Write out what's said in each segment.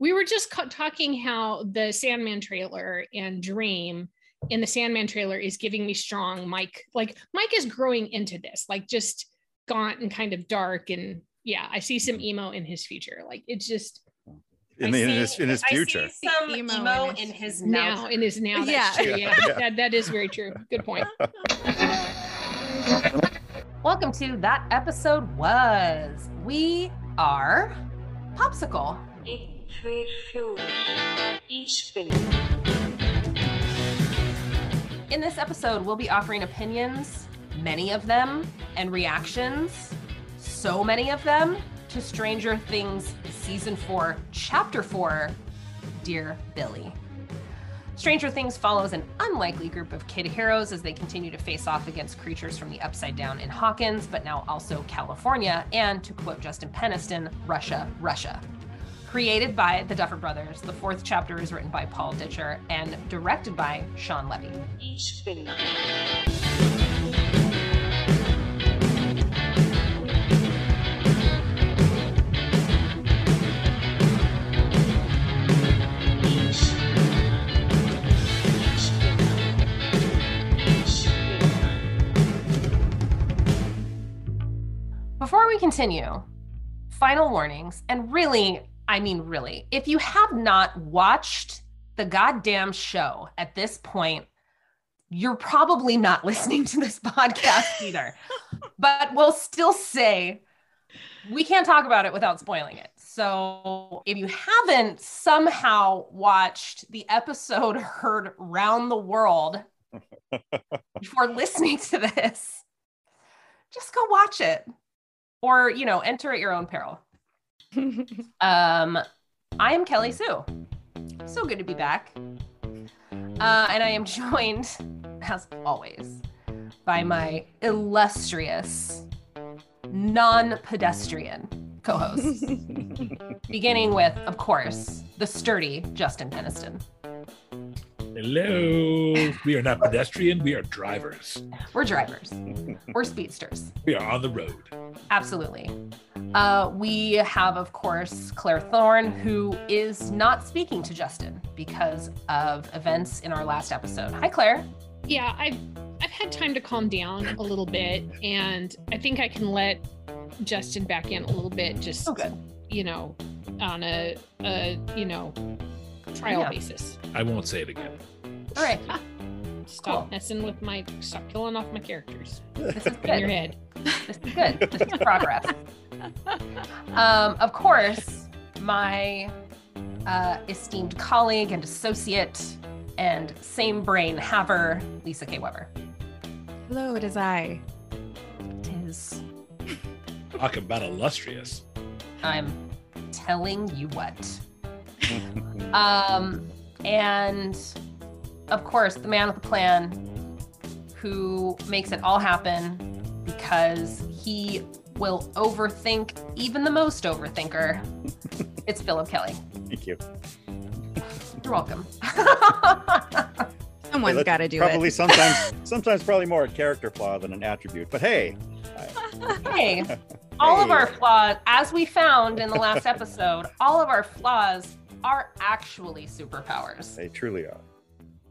we were just ca- talking how the Sandman trailer and Dream in the Sandman trailer is giving me strong Mike. Like Mike is growing into this, like just gaunt and kind of dark. And yeah, I see some emo in his future. Like it's just in, I in his in his I see future. some Emo emo, in his in his now now. in his now. That's Yeah. true. Yeah, Yeah. That, that is very true. Good point. Welcome to that episode was we are POPSKL. In this episode, we'll be offering opinions, many of them, and reactions, so many of them, to Stranger Things Season 4, Chapter 4 Dear Billy. Stranger Things follows an unlikely group of kid heroes as they continue to face off against creatures from the Upside Down in Hawkins, but now also California, and to quote Justin Peniston, Russia, Russia. Created by the Duffer Brothers, the fourth chapter is written by Paul Dichter and directed by Shawn Levy. Ich will. Ich. Ich will. Ich will. Before we continue, final warnings, and really, I mean, really, if you have not watched the goddamn show at this point, you're probably not listening to this podcast either. but we'll still say we can't talk about it without spoiling it. So if you haven't somehow watched the episode heard round the world before listening to this, just go watch it or you know enter at your own peril um i am kelly sue. So good to be back. Uh and i am joined as always by my illustrious non-pedestrian co-hosts. Beginning with of course the sturdy justin peniston Hello. We are not pedestrian. We are drivers. we're drivers we're speedsters We are on the road. Absolutely. Uh, we have, of course, Claire Thorne, who is not speaking to Justin because of events in our last episode. Hi, Claire. yeah i've i've had time to calm down a little bit and i think i can let justin back in a little bit just So good. you know on a, a you know trial Yeah. basis I won't say it again. All right. stop Cool. messing with my stop killing off my characters This is in your good. head This is good. This is progress. Um, of course, my uh, esteemed colleague and associate and same brain haver, Lisa K. Weber. Hello, it is I. Tis. Talk about illustrious. I'm telling you what. Um, and of course, the man with the plan who makes it all happen because he will overthink even the most overthinker. it's Phillip Kelly. Thank you. You're welcome. Someone's that's got to do probably it. Probably sometimes sometimes probably more a character flaw than an attribute. But hey, hey, all of our flaws, as we found in the last episode, all of our flaws are actually superpowers. they truly are.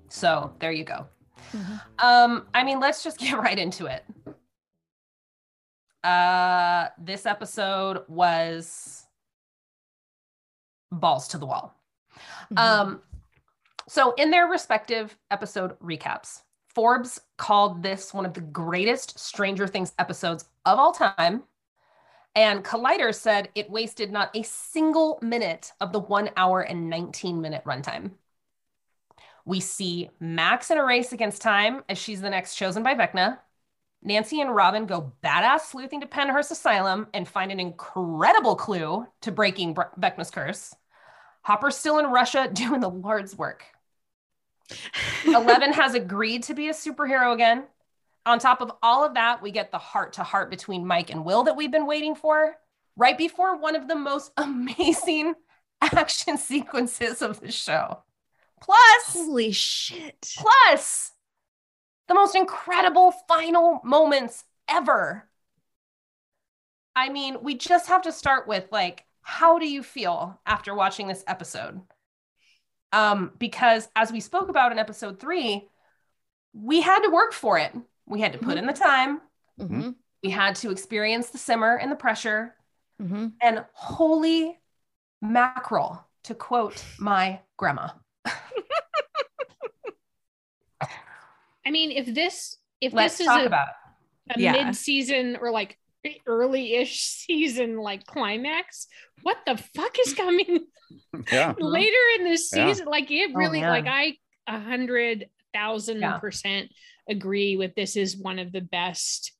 So there you go. Mhm. Um, I mean, let's just get right into it. Uh, this episode was balls to the wall. Mhm. Um, so in their respective episode recaps, Forbes called this one of the greatest Stranger Things episodes of all time. And Collider said it wasted not a single minute of the one hour and 19 minute runtime. We see Max in a race against time as she's the next chosen by Vecna. Nancy and Robin go badass sleuthing to Pennhurst Asylum and find an incredible clue to breaking Bre- Vecna's curse. Hopper's still in Russia doing the Lord's work. Eleven has agreed to be a superhero again. On top of all of that, we get the heart to heart between Mike and Will that we've been waiting for, right before one of the most amazing action sequences of the show. Plus, Holy shit. plus the most incredible final moments ever. I mean, we just have to start with like how do you feel after watching this episode? Um, because as we spoke about in episode three, we had to work for it. We had to put in the time. Mhm. We had to experience the simmer and the pressure. Mhm. And holy mackerel, to quote my grandma. I mean, if this if Let's this is talk a, about a Yeah. mid-season or like early-ish season like climax, what the fuck is coming Yeah. later in this Yeah. season? Like it Oh, really, man. like I a hundred thousand Yeah. percent agree with this is one of the best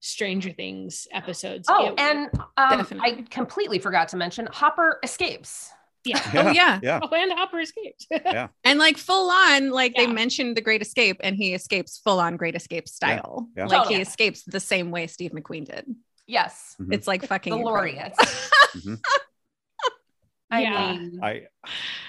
Stranger Things episodes. Oh, It- and um, I completely forgot to mention Hopper escapes. yeah. Oh yeah. Yeah. Oh, and Hopper escapes. yeah. And like full on, like they mentioned the Great Escape, and he escapes full on Great Escape style. Yeah. Like Totally. he escapes the same way Steve McQueen did. Yes, Mhm. It's like fucking glorious. Mhm. I Yeah. mean, I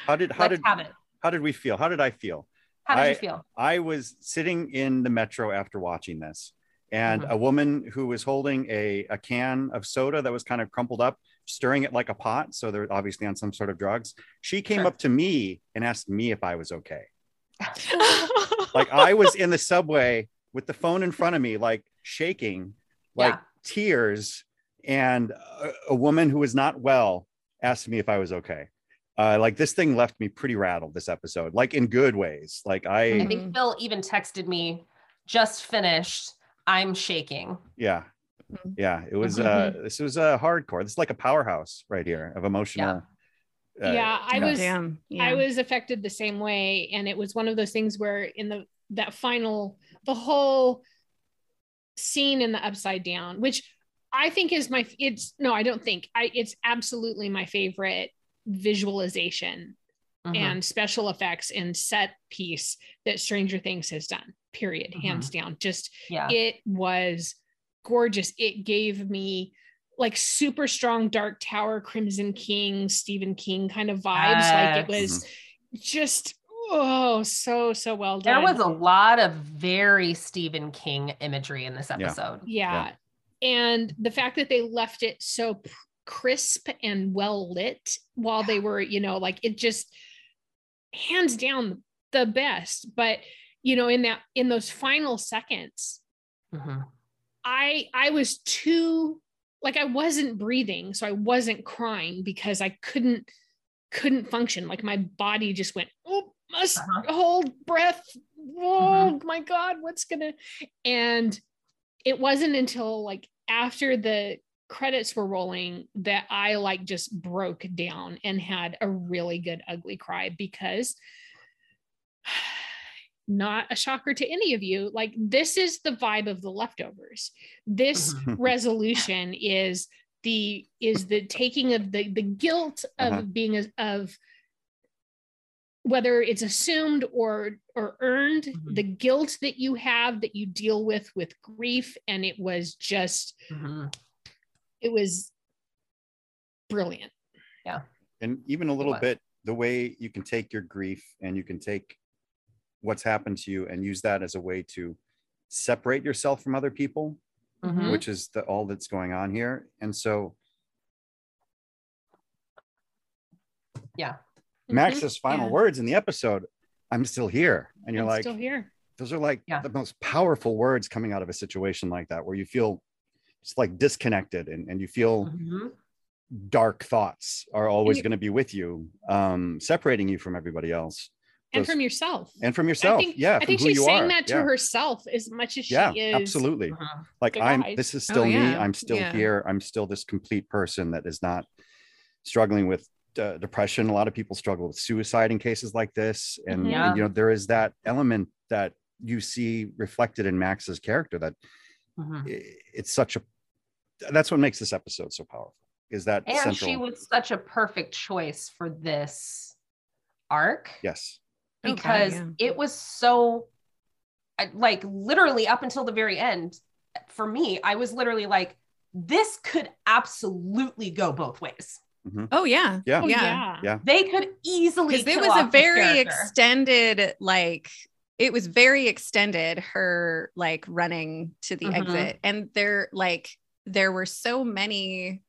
how did how let's did have it. how did we feel? How did I feel? How did I- you feel? I was sitting in the metro after watching this, and Mhm. a woman who was holding a, a can of soda that was kind of crumpled up, stirring it like a pot. So they're obviously on some sort of drugs. She came Sure. up to me and asked me if I was okay. Like I was in the subway with the phone in front of me, like shaking, like Yeah. tears. And a, a woman who was not well asked me if I was okay. Uh, like this thing left me pretty rattled this episode, like in good ways. Like I, I think Phil even texted me, just finished. I'm shaking. yeah Mhm. yeah it was uh this was a hardcore this is like a powerhouse right here of emotional uh, yeah, I was Damn. Yeah. I was affected the same way. And it was one of those things where in the that final, the whole scene in the upside down, which I think is my it's no, I don't think I it's absolutely my favorite visualization Mhm. and special effects and set piece that Stranger Things has done. Period. Mhm. Hands down. Just yeah. it was gorgeous. It gave me like super strong Dark Tower, Crimson King, Stephen King kind of vibes. Like it was just oh so so well done. There was a lot of very Stephen King imagery in this episode. yeah. And the fact that they left it so p- crisp and well lit while they were, you know, like it just hands down the best. But you know, in that in those final seconds, Mhm. I I was too like I wasn't breathing, so I wasn't crying because I couldn't couldn't function. Like my body just went, oh, must Uh-huh. hold breath. Oh my God, what's gonna and it wasn't until like after the credits were rolling that I like just broke down and had a really good ugly cry because not a shocker to any of you like this is the vibe of the leftovers this resolution is the is the taking of the the guilt of Uh-huh. being a, of whether it's assumed or or earned Mhm. the guilt that you have that you deal with with grief and it was just Mhm. It was brilliant Yeah. and even a little bit the way you can take your grief and you can take what's happened to you and use that as a way to separate yourself from other people Mhm. which is the, all that's going on here and so Yeah. max's final Yeah. words in the episode i'm still here and you're I'm like still here those are like Yeah. the most powerful words coming out of a situation like that where you feel just like disconnected and, and you feel Mhm. dark thoughts are always going to be with you um separating you from everybody else and Those- from yourself and from yourself think- yeah i think she's saying are. that to yeah. herself as much as she yeah is absolutely Mhm. like the i'm guys. this is Oh, still me yeah. i'm still here i'm still this complete person that is not struggling with uh, depression a lot of people struggle with suicide in cases like this and, Mhm. Yeah. and, you know there is that element that you see reflected in max's character that Mhm. it's such a that's what makes this episode so powerful is that And central she was such a perfect choice for this arc yes God, because yeah. it was so like literally up until the very end for me i was literally like this could absolutely go both ways Oh yeah. yeah oh, Yeah. yeah Yeah. they could easily Because it was off a very character. extended, like it was very extended, her like running to the Mhm. exit. And there like there were so many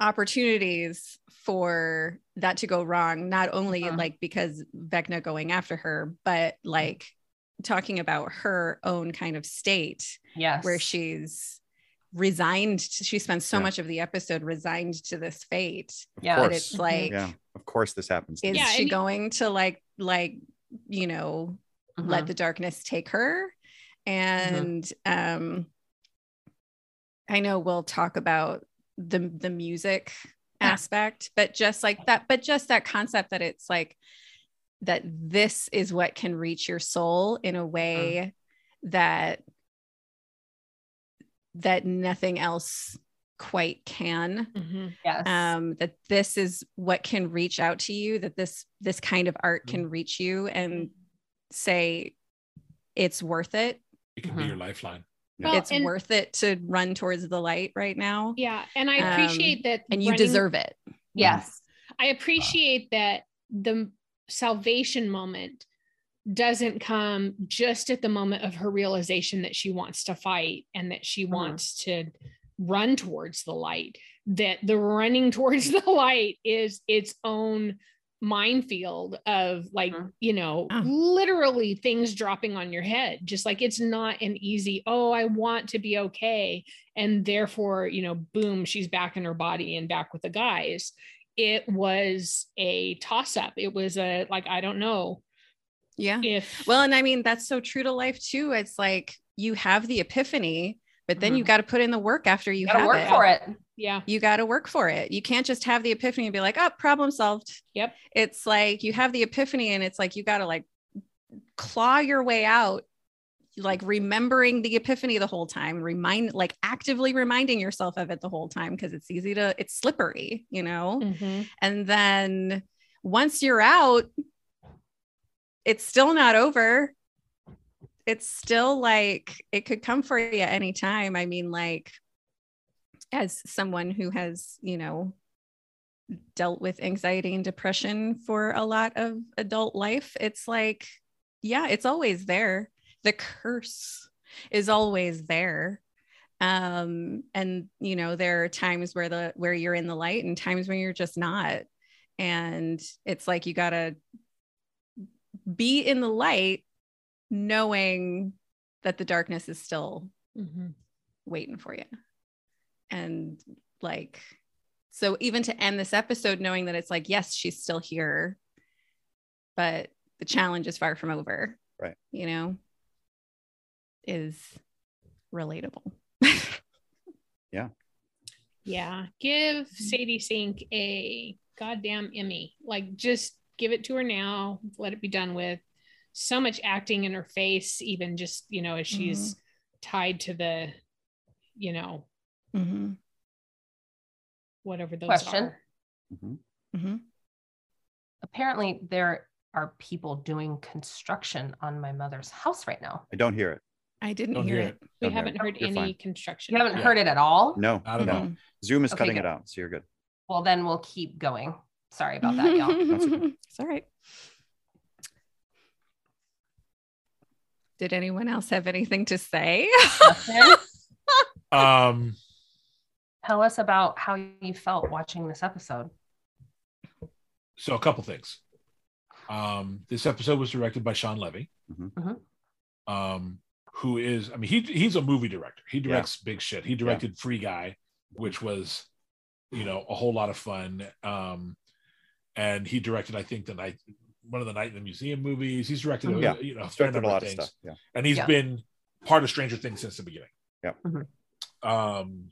opportunities for that to go wrong not only Mhm. like because vecna going after her but like talking about her own kind of state Yes. where she's resigned she spends so Yeah. much of the episode resigned to this fate Yeah. but it's like yeah, of course this happens. is. Yeah, she and- going to like like you know Mhm. let the darkness take her and um i know we'll talk about the the music Yeah. aspect but just like that but just that concept that it's like that this is what can reach your soul in a way that that nothing else quite can Mhm. yes. um that this is what can reach out to you that this this kind of art can reach you and say it's worth it It can be Mhm. your lifeline. Well, it's and- worth it to run towards the light right now Yeah, and I Um, appreciate that. and you running- deserve it yes. I appreciate that the salvation moment doesn't come just at the moment of her realization that she wants to fight and that she Mhm. wants to run towards the light that the running towards the light is its own minefield of like Mhm. you know Oh. literally things dropping on your head just like it's not an easy oh i want to be okay and therefore you know boom she's back in her body and back with the guys it was a toss up it was a like i don't know yeah if well and i mean that's so true to life too it's like you have the epiphany but then you Mhm. got to put in the work after you You gotta have work it for it. yeah you got to work for it. You can't just have the epiphany and be like, oh, problem solved. Yep. It's like you have the epiphany and it's like you got to like claw your way out, like remembering the epiphany the whole time, remind, like actively reminding yourself of it the whole time because it's easy to, it's slippery, you know? Mhm. And then once you're out, it's still not over. It's still like it could come for you at any time. I mean, like, as someone who has, you know, dealt with anxiety and depression for a lot of adult life, it's like, yeah, it's always there. The curse is always there. Um, and you know, there are times where the where you're in the light and times when you're just not. And it's like you gotta be in the light knowing that the darkness is still Mhm. waiting for you. And like, so even to end this episode, knowing that it's like, yes, she's still here, but the challenge is far from over. Right. You know, is relatable. Yeah. Yeah give sadie sink a goddamn emmy like just give it to her now let it be done with so much acting in her face even just you know as she's tied to the you know mm-hmm. whatever those Question. are Mhm. Mm-hmm. Apparently, there are people doing construction on my mother's house right now. I don't hear it. I didn't hear hear it. it. we Don't haven't it. heard You're any fine. construction You haven't Yeah. heard it at all? No, Not at all. Zoom is Okay, cutting good. it out, so you're good. Well, then we'll keep going. Sorry about that, y'all. That's okay. it's all right. Did anyone else have anything to say? Um, tell us about how you felt watching this episode. so a couple things. Um, this episode was directed by Shawn Levy, Mhm. Mhm. um, who is, I mean, he he's a movie director. He directs big shit. He directed Free Guy, which was, you know, a whole lot of fun. Um, and he directed, I think, the night one of the Night in the Museum movies. He's directed, a, Yeah. you know, a directed a number lot of of things, stuff. Yeah. and he's Yeah. been part of Stranger Things since the beginning. Yep. Mhm. Um,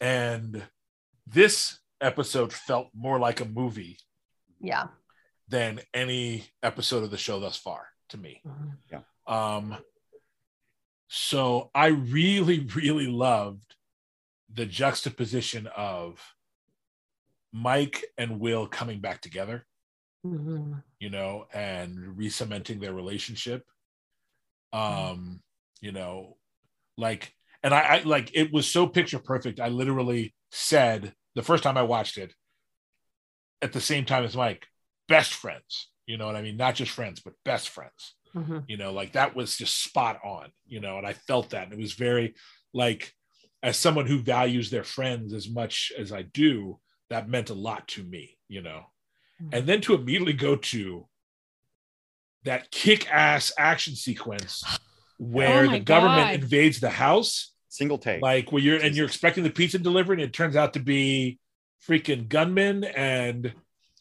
and this episode felt more like a movie Yeah. than any episode of the show thus far to me. Um, so I really, really loved the juxtaposition of Mike and Will coming back together, Mhm. you know, and re-cementing their relationship. Um, you know, like, and I, I like it was so picture perfect. I literally said the first time I watched it at the same time as Mike, best friends. You know what I mean? Not just friends, but best friends Mhm. you know like that was just spot on you know and i felt that and it was very like as someone who values their friends as much as I do, that meant a lot to me, you know. And then to immediately go to that kick-ass action sequence oh where Oh the government God. invades the house, Single take. like where you're and you're expecting the pizza delivery, and it turns out to be freaking gunmen, and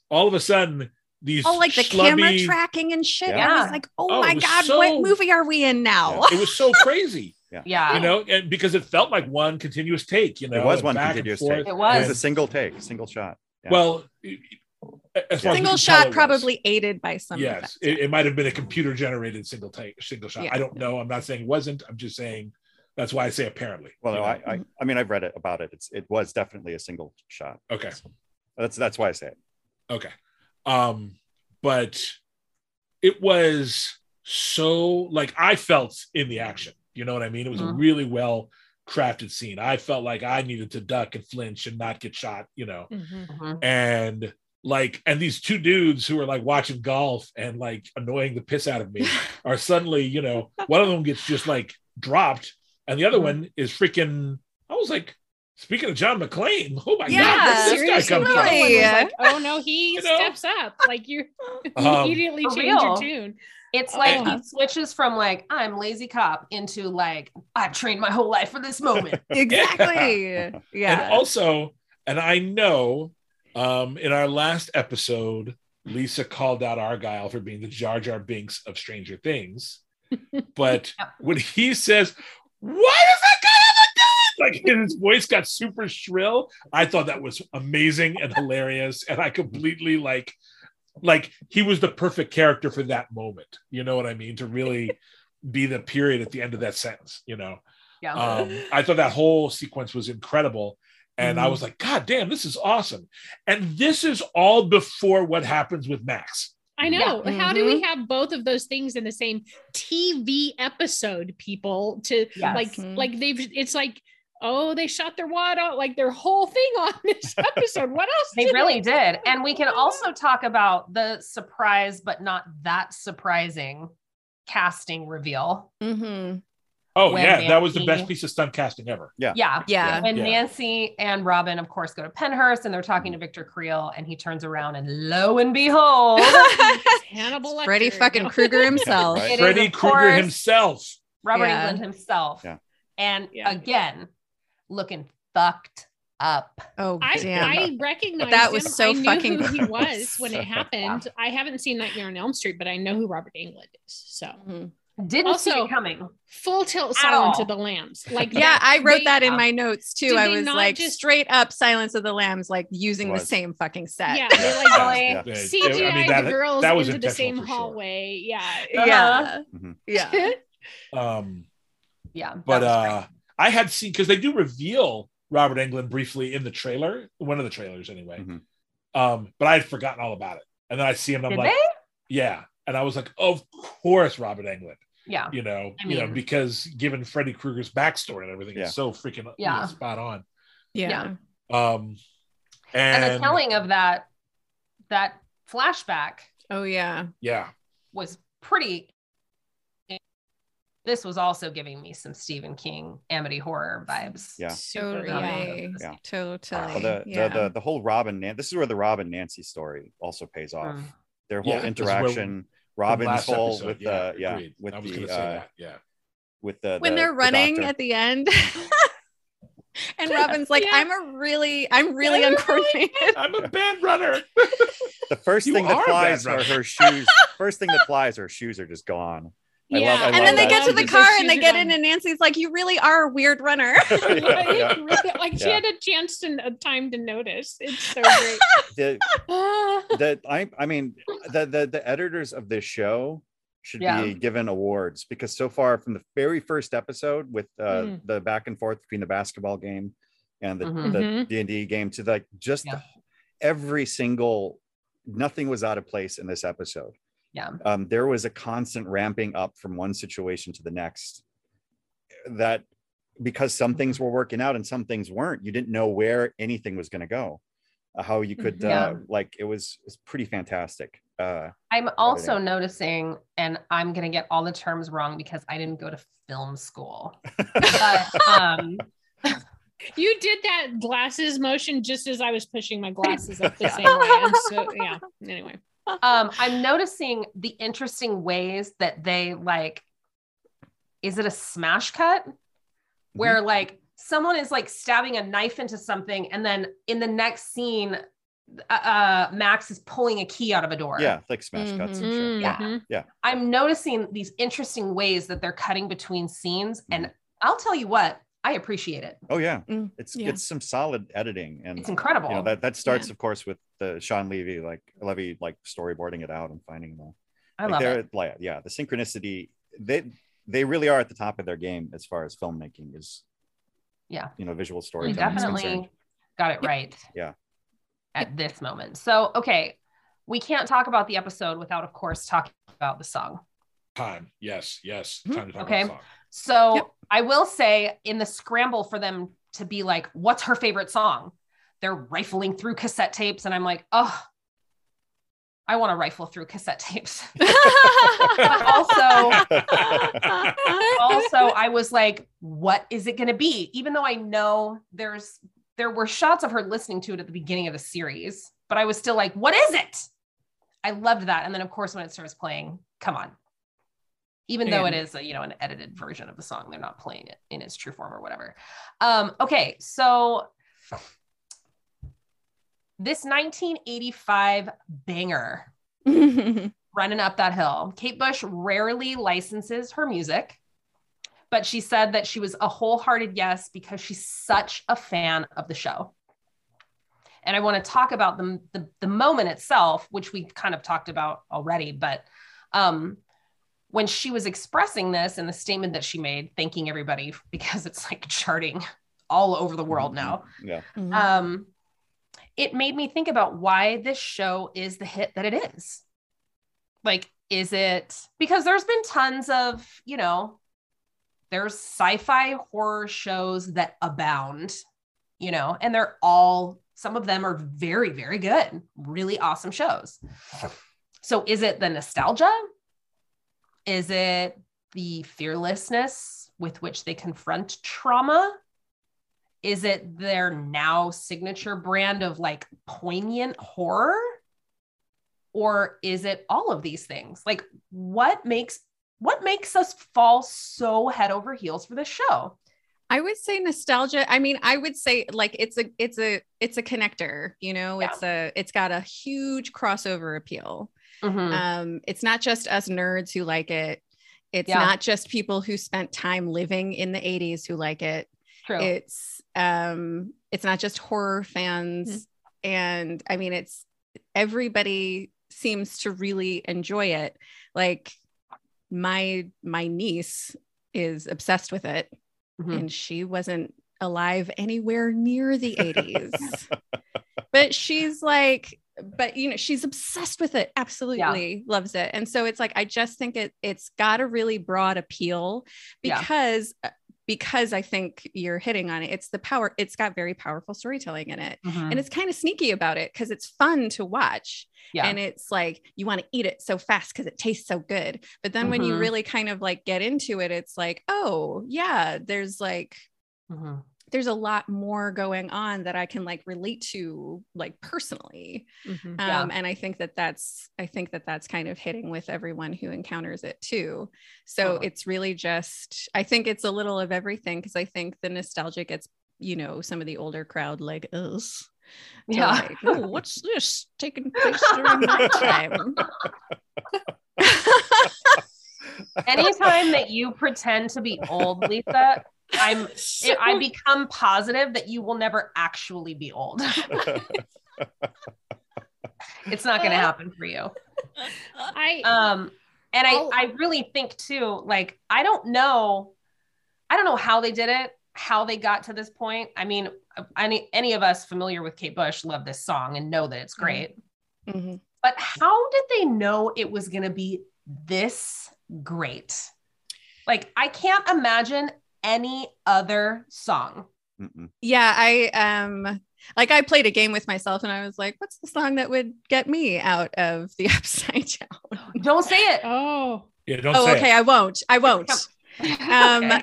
all of a sudden these Oh, like the camera tracking and shit. I Yeah. was like, oh, Oh, my God, so- what movie are we in now? it was so crazy. Yeah. you know, and because it felt like one continuous take, you know, it was one continuous take. It It was. was a single take, single shot. Yeah. Well, as far Single shot, it probably aided by some. yes, it, it might have been a computer generated single take, single shot. Yeah. I don't know. I'm not saying it wasn't. I'm just saying that's why I say apparently. Well, no. I, I, I mean, I've read it about it. It's, it was definitely a single shot. okay, That's, that's why I say it. okay, um, but it was so like I felt in the action. You know what I mean? It was a Mhm. really well crafted scene. I felt like I needed to duck and flinch and not get shot. You know, Mhm. Mhm. and like and these two dudes who are like watching golf and like annoying the piss out of me are suddenly you know one of them gets just like dropped and the other Mhm. one is freaking i was like speaking of john mcclane oh my Yeah, god where did this guy Seriously, come from other one was Yeah. like, oh no, he You know? steps up. Like you Um, immediately For change your tune. It's like Oh. he switches from like I'm lazy cop into like I've trained my whole life for this moment. Exactly. Yeah. and also and i know um in our last episode lisa called out argyle for being the jar jar binks of stranger things. But Yep. when he says what is that guy ever doing? Like his voice got super shrill. I thought that was amazing and hilarious. And i completely like like he was the perfect character for that moment. You know what i mean? To really be the period at the end of that sentence you know? Yeah. um, I thought that whole sequence was incredible. And I was like, God damn, this is awesome. And this is all before what happens with Max. I know. Yeah. How do we have both of those things in the same TV episode, people? To Yes. like, Mhm. like they've it's like, oh, they shot their wad out, like their whole thing on this episode. What else? They did really did. And we can also talk about the surprise, but not that surprising casting reveal. hmm Oh, When yeah. That was the best piece of stunt casting ever. Yeah. Yeah. yeah. When Yeah. Nancy and Robin, of course, go to Pennhurst and they're talking to Victor Creel, and he turns around and lo and behold, Hannibal Lecter. Freddy fucking Krueger himself. Right. It is, Freddy of Krueger himself. Robert Yeah. England himself. Yeah. And Yeah. again, looking fucked up. Oh I, damn. I recognized That was him. so I knew fucking who he was when it happened. I haven't seen Nightmare on Elm Street, but I know who Robert Englund is. So Mhm. Didn't see it coming. full tilt At Silence all. of the Lambs. Like Yeah, I wrote they- that in my notes too. Did I was like just- straight up Silence of the Lambs, like using the same fucking set. Yeah, they like Really? Yeah. Yeah, CGI I mean, that, the girls that was into the same for sure. hallway. Yeah. Yeah. Mhm. Yeah. Um, Yeah. but was great. uh, I had seen because they do reveal Robert Englund briefly in the trailer, one of the trailers anyway. Mhm. Um, but I had forgotten all about it. And then I see him, I'm Did like, they? yeah. And I was like, of course, Robert Englund. Yeah. you know, I you know, because given Freddy Krueger's backstory and everything, Yeah. it's so freaking you Yeah. know, spot on. Yeah. Um, And, and, the telling of that that flashback Oh yeah. yeah, was pretty this was also giving me some Stephen King Amity horror vibes. Yeah. Super. Totally. Yeah. Yeah. Totally. Well, the, yeah. the, the, the whole Robin, Nan- this is where the Robin Nancy story also pays off. Mm. Their whole Yeah, this where- interaction, From Robin's last whole episode, with the, yeah, agreed. with the, uh. Yeah, with the, when the- they're running doctor. at the end. and Robin's like, Yeah. I'm a really, I'm really Yeah, uncoordinated. I'm a bad runner. the first You thing are that flies are her shoes. First thing that flies, her shoes are just gone. I love- I and love then they that. get to the car and they get in, and Nancy's like, "You really are a weird runner." Yeah, yeah. like she Yeah. had a chance to a time to notice. It's so great. The, the I I mean the the the editors of this show should Yeah. be given awards because so far from the very first episode with uh, Mm. the back and forth between the basketball game and the Mhm. the Mhm. D and D game to like just Yeah. the, every single nothing was out of place in this episode. Yeah. Um, there was a constant ramping up from one situation to the next. That because some things Mm-hmm. were working out and some things weren't, you didn't know where anything was going to go, uh, how you could Mhm. Yeah. uh, like it was it's pretty fantastic. Uh, I'm also noticing, and I'm gonna get all the terms wrong because I didn't go to film school. but um You did that glasses motion just as I was pushing my glasses up the same way. And so yeah. Anyway. Um, I'm noticing the interesting ways that they like. Is it a smash cut? Where like someone is like stabbing a knife into something, and then in the next scene, uh, uh, Max is pulling a key out of a door. Yeah, like smash cuts and shit. Yeah. Mhm. I'm noticing these interesting ways that they're cutting between scenes, and I'll tell you what, I appreciate it. Oh yeah, Mm, it's yeah. it's some solid editing, and It's incredible. you know that that starts, of course, with the Shawn Levy like Levy like storyboarding it out and finding the I like love it. Like, yeah, the synchronicity they they really are at the top of their game as far as filmmaking is. Yeah. you know, visual We storytelling. is definitely got it right. Yeah. At this moment. So, okay, we can't talk about the episode without, of course, talking about the song. Time. Yes. Yes. Mhm. Time to talk Okay. about song. So, Yep. I will say, in the scramble for them to be like, what's her favorite song? They're rifling through cassette tapes, and I'm like, oh, I want to rifle through cassette tapes. also, also I was like, what is it going to be? Even though I know there's there were shots of her listening to it at the beginning of the series, but I was still like, what is it? I loved that. And then of course when it starts playing, come on. Even though it is a, you know an edited version of the song, they're not playing it in its true form or whatever. Um, okay, so this 1985 banger running up that hill. Kate Bush rarely licenses her music, but she said that she was a wholehearted yes because she's such a fan of the show. And I want to talk about the, the, the moment itself, which we kind of talked about already. But um, when she was expressing this in the statement that she made, thanking everybody because it's like charting all over the world now Yeah, Mhm. um it made me think about why this show is the hit that it is. Like is it because there's been tons of you know there's sci-fi horror shows that abound you know and they're all some of them are very very good really awesome shows. So is it the nostalgia? Is it the fearlessness with which they confront trauma is it their now signature brand of like poignant horror or is it all of these things like what makes what makes us fall so head over heels for this show I would say nostalgia. I mean, I would say like it's a it's a it's a connector, you know, Yeah. it's a it's got a huge crossover appeal. Mhm. Um, it's not just us nerds who like it. It's Yeah. not just people who spent time living in the 80s who like it. true It's um it's not just horror fans. And I mean it's everybody seems to really enjoy it. Like my my niece is obsessed with it Mhm. and she wasn't alive anywhere near the 80s. but she's like, but you know, she's obsessed with it. Absolutely loves it. And so it's like, I just think it it's got a really broad appeal Yeah. Because I think you're hitting on it. It's the power, it's got very powerful storytelling in it. Mhm. And it's kind of sneaky about it because it's fun to watch. yeah And it's like you want to eat it so fast because it tastes so good. But then when you Mhm. really kind of like get into it, it's like, oh, yeah, there's like, Mhm. There's a lot more going on that I can like relate to like personally. Mhm. Yeah. Um, and I think that that's, I think that that's kind of hitting with everyone who encounters it too. So Totally. it's really just, I think it's a little of everything because I think the nostalgia gets, you know, some of the older crowd like us. yeah like, oh, what's this taking place during that time? anytime that you pretend to be old lisa i'm i become positive that you will never actually be old. It's not going to happen for you. I um and i I'll- really think too like i don't know i don't know how they did it how they got to this point. I mean any any of us familiar with kate bush love this song and know that it's great. Mhm. but how did they know it was going to be this great? Like i can't imagine any other song Mm-mm. Yeah, I um like I played a game with myself and I was like, what's the song that would get me out of the upside down? don't say it oh Yeah, don't oh, say okay, it. I won't. I won't. Um, well, because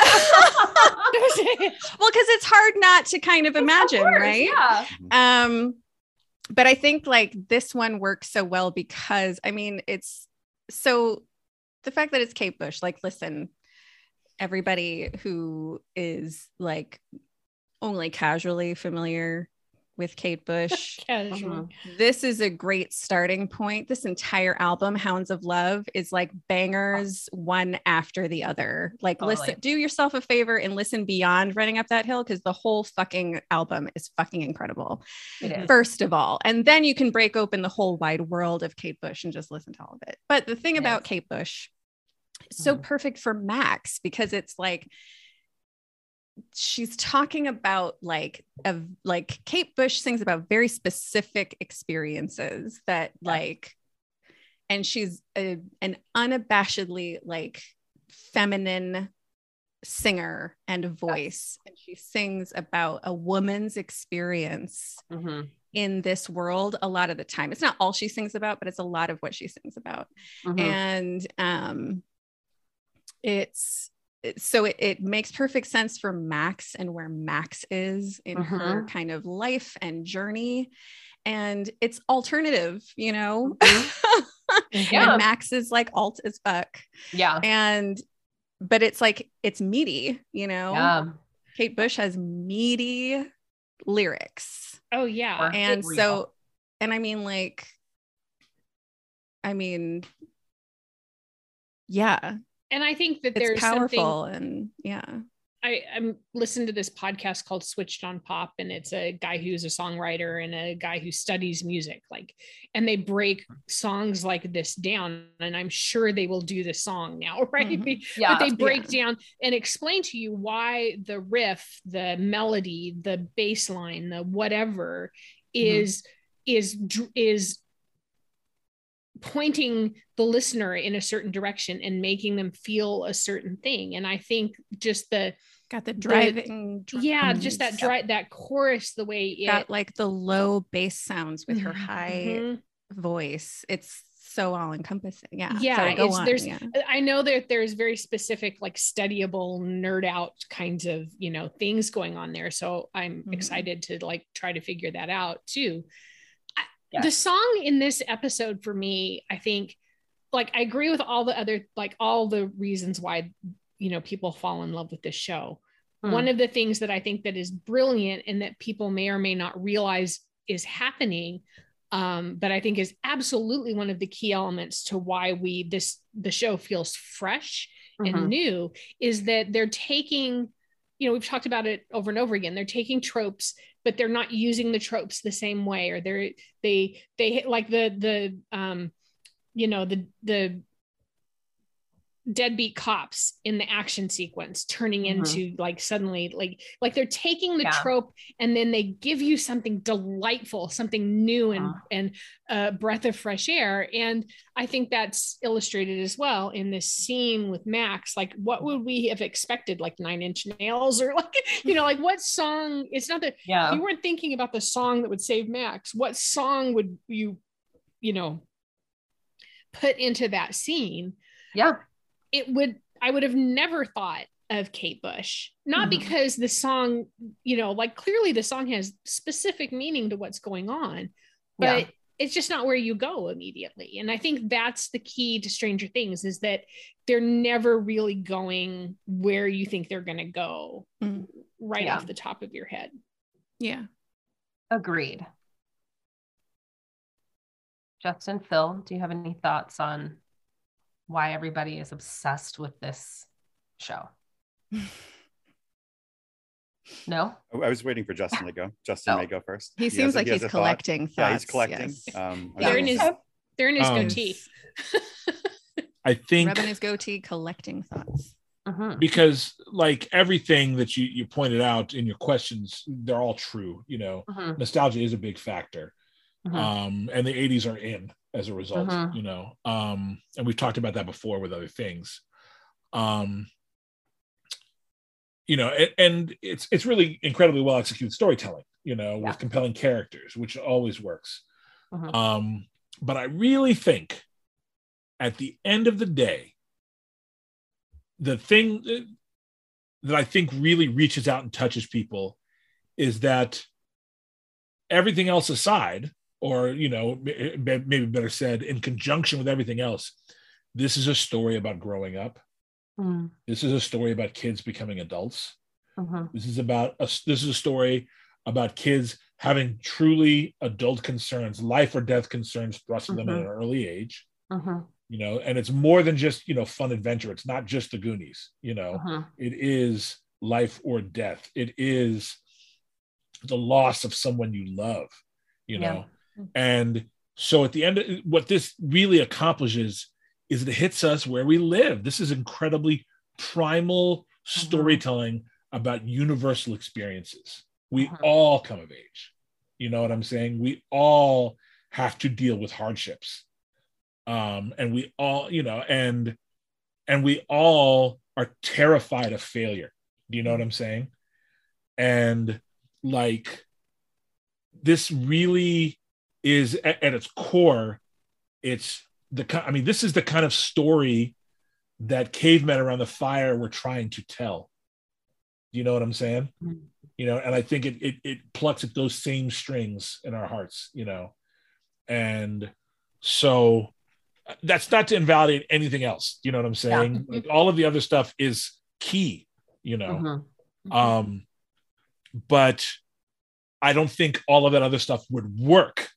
it's hard not to kind of imagine, Of course, right? Yeah. Um, but I think like this one works so well because I mean, it's so the fact that it's Kate Bush, like, listen, everybody who is like only casually familiar with Kate Bush. Casual. Mhm. this is a great starting point. This entire album, Hounds of Love, is like bangers one after the other. Like, Totally. listen, do yourself a favor and listen beyond Running Up That Hill because the whole fucking album is fucking incredible. It is. First of all, and then you can break open the whole wide world of Kate Bush and just listen to all of it. But the thing It about is. Kate Bush, so Mhm. perfect for Max because it's like she's talking about like a like Kate Bush sings about very specific experiences that Yeah. like and she's a, an unabashedly like feminine singer and voice and she sings about a woman's experience Mhm. in this world a lot of the time it's not all she sings about but it's a lot of what she sings about Mhm. and um it's so it, it makes perfect sense for max and where max is in her kind of life and journey and it's alternative you know Yeah. and max is like alt as fuck Yeah. and but it's like it's meaty you know Yeah. kate bush has meaty lyrics Oh yeah. And real. so and i mean like i mean yeah And I think that it's there's powerful something and yeah I, I'm listening to this podcast called Switched on Pop, and it's a guy who's a songwriter and a guy who studies music. Like, and they break songs like this down, and I'm sure they will do the song now, right? Mhm. Yeah. but they break yeah. down and explain to you why the riff, the melody, the bass line, the whatever is is is pointing the listener in a certain direction and making them feel a certain thing. And I think just the got the driving yeah, just that dry that chorus, the way it got like the low bass sounds with her Mhm. high Mhm. voice it's so all encompassing yeah Yeah, it's- on, there's- yeah. I know that there's very specific, like studyable, nerd out kinds of you know things going on there. So I'm Mhm. excited to like try to figure that out too. The song in this episode for me, I think, like I agree with all the other like all the reasons why you know people fall in love with this show. Hmm. One of the things that I think that is brilliant and that people may or may not realize is happening um, but I think is absolutely one of the key elements to why we this the show feels fresh Mhm. and new is that they're taking you know we've talked about it over and over again. They're taking tropes but they're not using the tropes the same way or they're they they like the the um you know the the deadbeat cops in the action sequence turning Mhm. into like suddenly like like they're taking the Yeah. trope and then they give you something delightful something new and Uh. and a breath of fresh air and i think that's illustrated as well in this scene with max like what would we have expected like nine inch nails or like you know like what song it's not that Yeah. you weren't thinking about the song that would save max what song would you you know put into that scene Yeah. It would I would have never thought of Kate Bush. Not Mhm. because the song, you know, like clearly the song has specific meaning to what's going on, but Yeah. it's just not where you go immediately. And I think that's the key to Stranger Things is that they're never really going where you think they're going to go Mm. right Yeah. off the top of your head. yeah Agreed. Justin, Phil, do you have any thoughts on why everybody is obsessed with this show? No? I was waiting for Justin to go. Justin Oh. may go first. he has seems a- like he he's a thought. collecting thoughts Yeah, he's collecting. yes. Um, I They're in his they're in his Um, goatee. I think rubbing his goatee collecting thoughts Mhm. because like everything that you you pointed out in your questions, they're all true. You know, Mhm. nostalgia is a big factor. Mhm. um, and the 80s are in as a result Mhm. you know um, and we've talked about that before with other things um, you know and, and it's it's really incredibly well executed storytelling you know Yeah. with compelling characters which always works Mhm. um, but i really think at the end of the day the thing that I think really reaches out and touches people is that everything else aside, or you know, maybe better said, in conjunction with everything else, this is a story about growing up. Mm, This is a story about kids becoming adults. mhm, This is about a, this is a story about kids having truly adult concerns, life or death concerns thrust on them at Mhm. an early age. mhm, You know, and it's more than just you know fun adventure. It's not just the Goonies. You know, mhm. it is life or death. It is the loss of someone you love. You Yeah. And so at the end, of, what this really accomplishes is it hits us where we live. This is incredibly primal storytelling about universal experiences. We Mhm. all come of age. You know what I'm saying? We all have to deal with hardships. Um, and we all, you know, and and we all are terrified of failure. Do you know what I'm saying? And like this really is at, at its core, it's the I mean, this is the kind of story that cavemen around the fire were trying to tell. Do you know what I'm saying? Mhm. You know, and I think it it it plucks at those same strings in our hearts, you know. And so uh, that's not to invalidate anything else. You know what I'm saying? Like all of the other stuff is key, you know. Mhm. Um, but I don't think all of that other stuff would work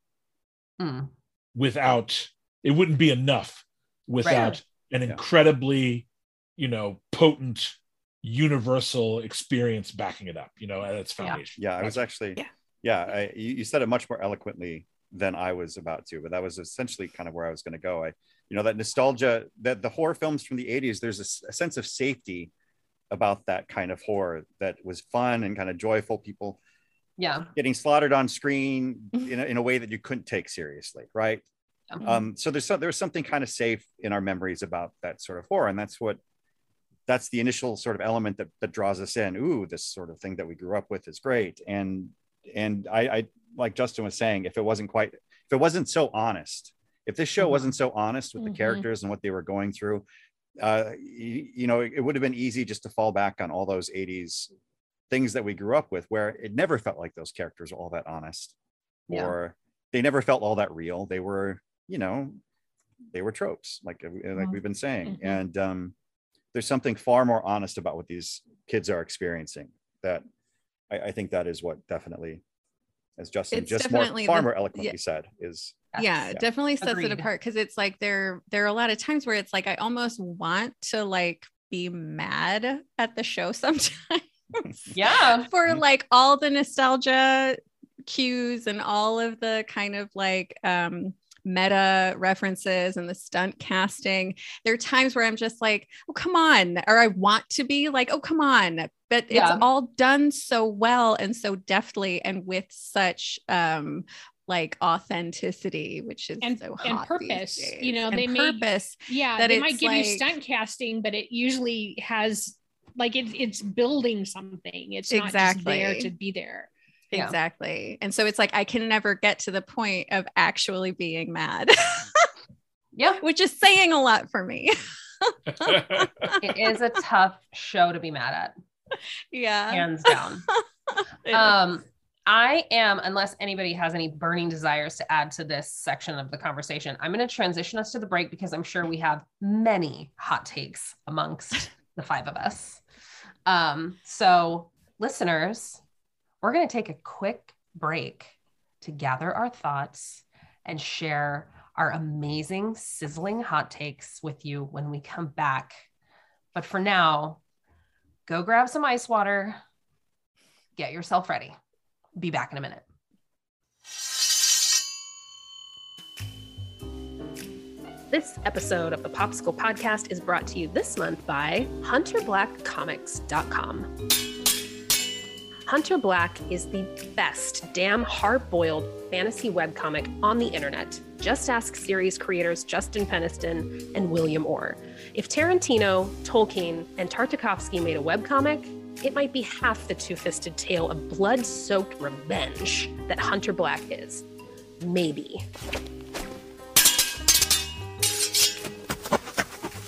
Mm. without it wouldn't be enough without an Yeah. incredibly, you know, potent universal experience backing it up, you know, at its foundation. Yeah, I was actually. Yeah. Yeah, I, you, you said it much more eloquently than I was about to, but that was essentially kind of where I was going to go. I, you know, that nostalgia, that the horror films from the '80s, there's a sense of safety about that kind of horror that was fun and kind of joyful. People Yeah. getting slaughtered on screen in a, in a way that you couldn't take seriously, right? Um, so there's some, there's something kind of safe in our memories about that sort of horror, and that's what that's the initial sort of element that that draws us in. Ooh, this sort of thing that we grew up with is great, and and I, I like Justin was saying, if it wasn't quite, if it wasn't so honest, if this show Mhm. wasn't so honest with the characters and what they were going through, uh, you, you know, it, would have been easy just to fall back on all those '80s things that we grew up with, where it never felt like those characters were all that honest, Yeah. or they never felt all that real. They were, you know, they were tropes, like uh, like Mhm. we've been saying, Mhm. and um, there's something far more honest about what these kids are experiencing. That I, I think that is what definitely, as Justin It's just more far the- more eloquently yeah. said, is yeah, Yes. it definitely sets Agreed. it apart because it's like there there are a lot of times where it's like I almost want to like be mad at the show sometimes. Yeah. for Mhm. like all the nostalgia cues and all of the kind of like um meta references and the stunt casting there are times where i'm just like oh come on or i want to be like oh come on but Yeah. it's all done so well and so deftly and with such um like authenticity which is And- so and hot these purpose. You know, And they made- purpose yeah that they might it's give you stunt casting but it usually has like it, it's building something it's not just there to be there Yeah. exactly and so it's like i can never get to the point of actually being mad Yeah. which is saying a lot for me. It is a tough show to be mad at, yeah. hands down. It is. Um, I am, unless anybody has any burning desires to add to this section of the conversation, I'm going to transition us to the break because I'm sure we have many hot takes amongst the five of us. Um, so, listeners, we're going to take a quick break to gather our thoughts and share our amazing, sizzling hot takes with you when we come back. But for now, go grab some ice water, get yourself ready. Be back in a minute. This episode of the POPSKL Podcast is brought to you this month by HunterBlackComix.com. Hunter Black is the best damn hard boiled fantasy webcomic on the internet. Just ask series creators Justin Peniston and William Orr. If Tarantino, Tolkien, and Tartakovsky made a webcomic, it might be half the two fisted tale of blood soaked revenge that Hunter Black is. Maybe.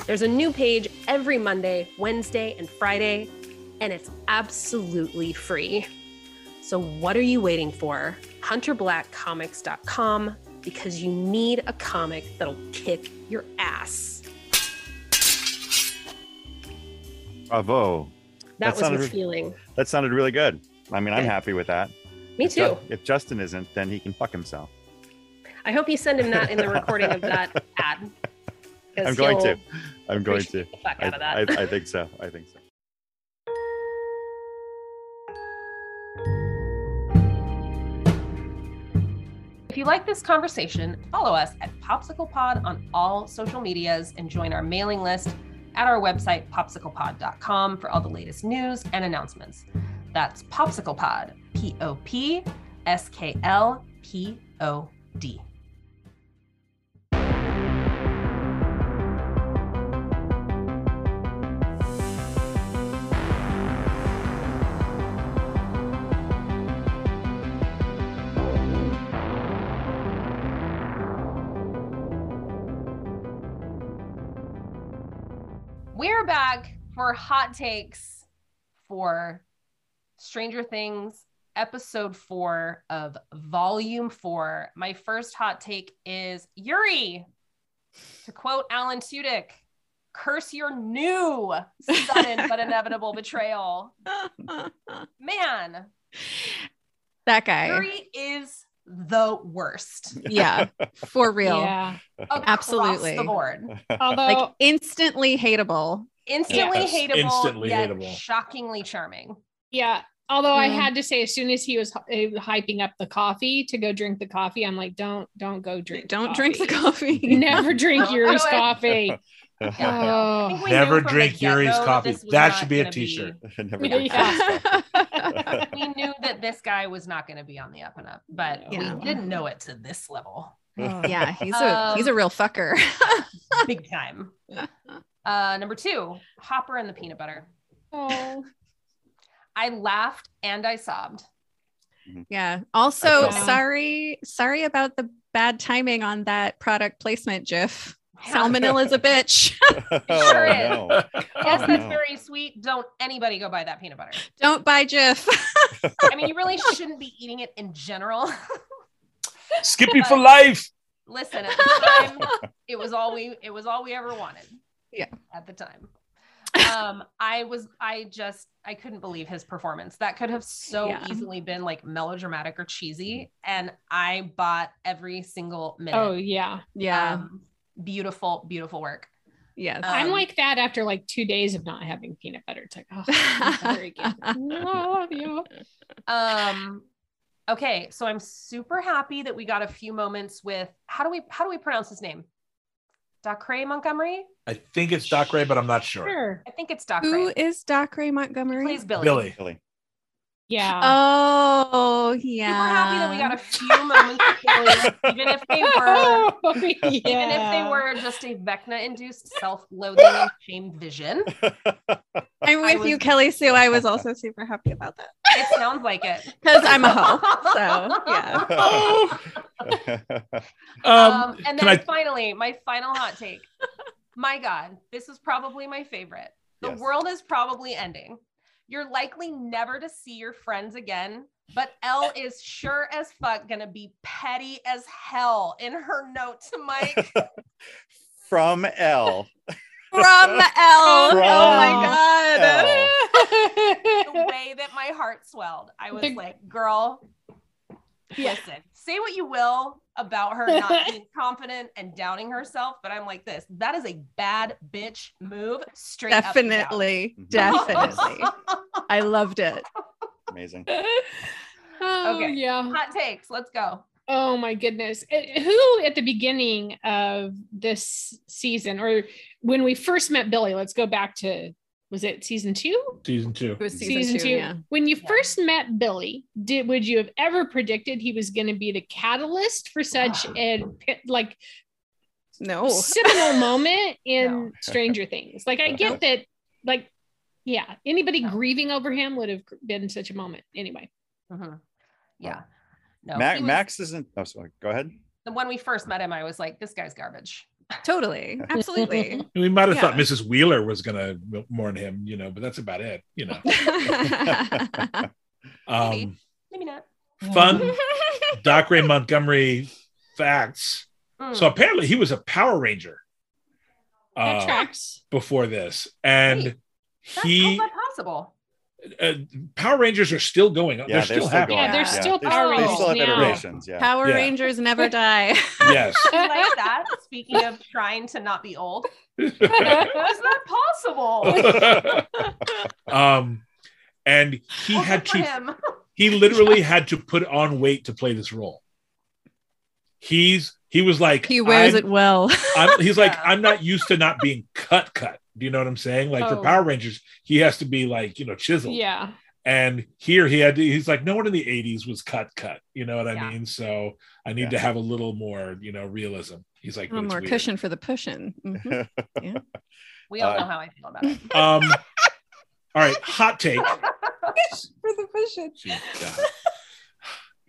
There's a new page every Monday, Wednesday, and Friday, and it's absolutely free. So, what are you waiting for? HunterBlackComix.com because you need a comic that'll kick your ass. Bravo. That, That was sounded- feeling. That sounded really good. I mean, I'm happy with that. Me too. if Justin isn't, then he can fuck himself. I hope you send him that in the recording of that ad. I'm going to. I'm going to. appreciate the fuck I, out of that. I, I think so. I think so. If you like this conversation, follow us at POPSKL Pod on all social medias and join our mailing list at our website, popsklpod.com, for all the latest news and announcements. That's POPSKL Pod, P O P S K L P O D. We're back for hot takes for Stranger Things episode four of volume four. My first hot take is Yuri. To quote Alan Tudyk, curse your new sudden but inevitable betrayal. Man, that guy. Yuri is the worst. Yeah, for real. Yeah. across Absolutely. The board. Although Like instantly hateable. Instantly Yes, hateable, instantly yet hateable. shockingly charming. Yeah. Although I Mm. had to say, as soon as he was hy- hyping up the coffee to go drink the coffee, I'm like, don't, don't go drink. Don't drink the coffee. Never drink Don't Yuri's coffee. I Oh, Never knew from the drink Yuri's coffee. this That should be a gonna t-shirt. Never Yeah. did. Yeah. we knew that this guy was not going to be on the up and up, but Yeah. we didn't know it to this level, yeah, he's a he's a Um, real fucker. big time. Uh, number two, Hopper and the peanut butter. oh. I laughed and I sobbed. yeah. Also, sorry, sorry about the bad timing on that product placement gif. is a bitch. oh, sure is. no. Yes, Oh, that's no. very sweet. Don't anybody go buy that peanut butter. Don't buy Jif. I mean, you really shouldn't be eating it in general. Skippy for life. Listen, at the time, it was all we it was all we ever wanted. Yeah. At the time. Um, I was I just I couldn't believe his performance. That could have so Yeah. easily been like melodramatic or cheesy. And I bought every single minute. oh, yeah. yeah. Um, beautiful, beautiful work. yes. I'm Um, like that after like two days of not having peanut butter. It's like, oh, peanut butter again. I love you. Um okay, so I'm super happy that we got a few moments with how do we how do we pronounce his name? Dacre Montgomery? I think it's Doc Ray, but I'm not sure. Sure. I think it's Dacre. Who is Doc Ray Montgomery? Please Billy. Billy. Billy. Yeah. Oh, yeah. Super happy that we got a few moments with Billy, even if they were yeah. even if they were just a Vecna induced self-loathing and shame vision. I'm I with you, Kelly Sue. I was also super happy about that It sounds like it. because I'm a hoe. So yeah. Um, Um, and then I? finally, my final hot take. My God, this is probably my favorite. The Yes. world is probably ending. You're likely never to see your friends again, but El is sure as fuck gonna be petty as hell in her note to Mike. From L. From L. From oh my god. L. the way that my heart swelled. I was The- like, girl, listen, say what you will about her not being confident and doubting herself, but I'm like this. That is a bad bitch move. Straight up and down. Definitely. Mhm. Definitely. I loved it. Amazing. oh, Okay. yeah. Hot takes. Let's go. Oh my goodness. Eh, Who at the beginning of this season or when we first met Billy, let's go back to was it season 2? Season two. It was season, two, yeah. When you Yeah. first met Billy, did would you have ever predicted he was going to be the catalyst for such a like No. seminal moment in No. Stranger Things? Like I get that like yeah, anybody grieving over him would have been such a moment anyway. Mhm. Yeah. No, Ma- was- Max isn't. Oh, sorry. Go ahead. when we first met him, I was like, this guy's garbage. Totally. Absolutely. We might have thought Mrs. Wheeler was gonna mourn him, you know, but that's about it. You know, um, Maybe. Maybe not. fun Doc Ray Montgomery facts. Mm. So apparently he was a Power Ranger uh, before this, and Wait, That's he how's possible? Uh, Power Rangers are still going. Yeah, they're, still happening. Yeah, there's still they, Power they Rangers still have iterations. Yeah. Power Yeah. Rangers never die. Yes. Like that? Speaking of trying to not be old, how is that possible? um, and he Well, had to. him. He literally had to put on weight to play this role. He's he was like he wears I'm- it well. I'm, he's like, I'm not used to not being cut, cut. Do you know what I'm saying? Like for Oh. Power Rangers, he has to be like, you know, chiseled. Yeah. And here he had to, he's like, no one in the 80s was cut, cut. You know what I Yeah. mean? So I need Yeah. to have a little more, you know, realism. He's like, A little more weird." cushion for the pushing. Mhm. We all Uh, know how I feel about it. Um, all right, hot take. For the pushing.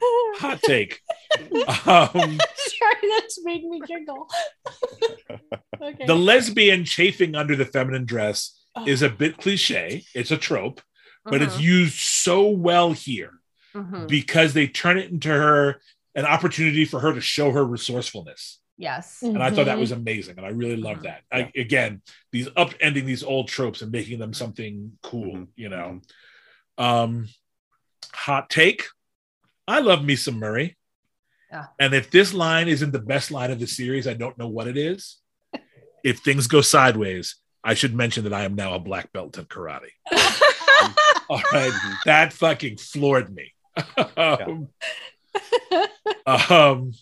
Gee, God. Hot take. Um, Sorry, that's made me giggle. okay. the lesbian chafing under the feminine dress is a bit cliche. It's a trope, but it's Mhm. used so well here. Mhm. because they turn it into her an opportunity for her to show her resourcefulness. Yes. And I thought that was amazing. And I really love that. I, again, these upending these old tropes and making them something cool, Mhm. you know. Um, hot take. I love me some Murray. Yeah. And if this line isn't the best line of the series, I don't know what it is. if things go sideways, I should mention that I am now a black belt in karate. All right. That fucking floored me. um, um,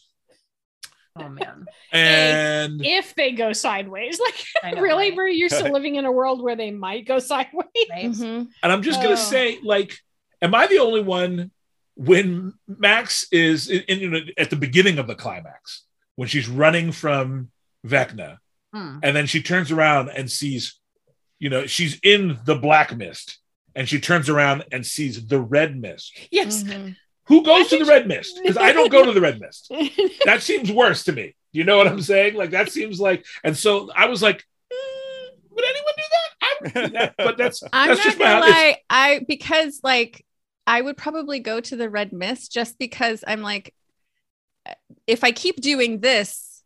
Oh man. and if they go sideways, like know, really, right? where you're still living in a world where they might go sideways. Right? Mhm. and I'm just gonna Oh. say, like, am I the only one when Max is in, in, in- at the beginning of the climax when she's running from Vecna, Hmm. and then she turns around and sees, you know, she's in the black mist, and she turns around and sees the red mist. Yes. Mhm. Who goes to the red mist? Because I don't go to the red mist. that seems worse to me. You know what I'm saying? Like that seems like, and so I was like, "Mm, would anyone do that? I would do that, but that's I'm that's not just gonna my lie. I because like I would probably go to the red mist just because I'm like, if I keep doing this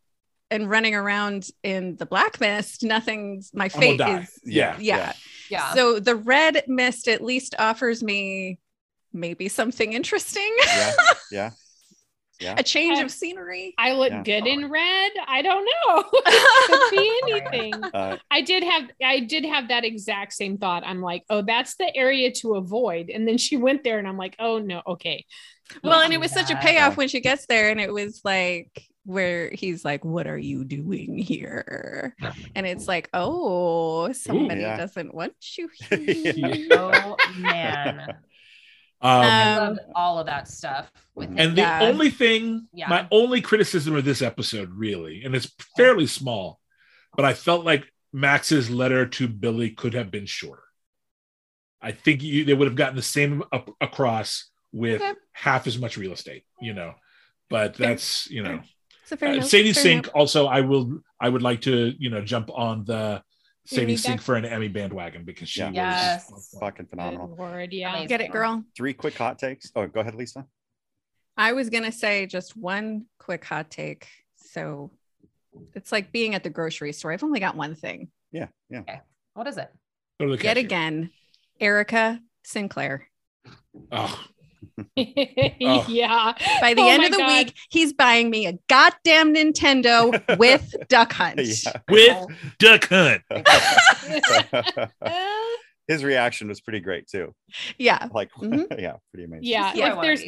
and running around in the black mist, nothing's my I'm fate die. is Yeah. yeah. Yeah. So the red mist at least offers me maybe something interesting, yeah. Yeah. Yeah. a change I- of scenery. I look Yeah. good in red. I don't know. Could be anything. Uh, I did have I did have that exact same thought. I'm like, oh, that's the area to avoid. And then she went there and I'm like, oh no, okay. Well, and it was such a payoff when she gets there, and it was like where he's like, "What are you doing here?" And it's like, "Oh, somebody yeah. doesn't want you here." oh man. Um, I Um, all of that stuff with and the Yeah. only thing, Yeah. my only criticism of this episode, really, and it's fairly small, but I felt like Max's letter to Billy could have been shorter. I think you, they would have gotten the same up, across with Okay. half as much real estate, you know. But that's you know, It's a fair uh, Sadie fair Sink. note. Also, I will. I would like to you know jump on the Sadie Emmy Sink for an Emmy bandwagon because she Yeah. was Yes. fucking Good phenomenal. Lord, yeah. Amazing. Get it, girl. Three quick hot takes. Oh, go ahead, Lisa. I was gonna say just one quick hot take. So it's like being at the grocery store. I've only got one thing. Yeah. Yeah. What is it? Go Yet again, Erica Sinclair. Oh, yeah. By the Oh end of the God. week, he's buying me a goddamn Nintendo with Duck Hunt. Yeah. with Duck Hunt. His reaction was pretty great too. Yeah. Like, Mhm. yeah, pretty amazing. yeah. Who I If there's.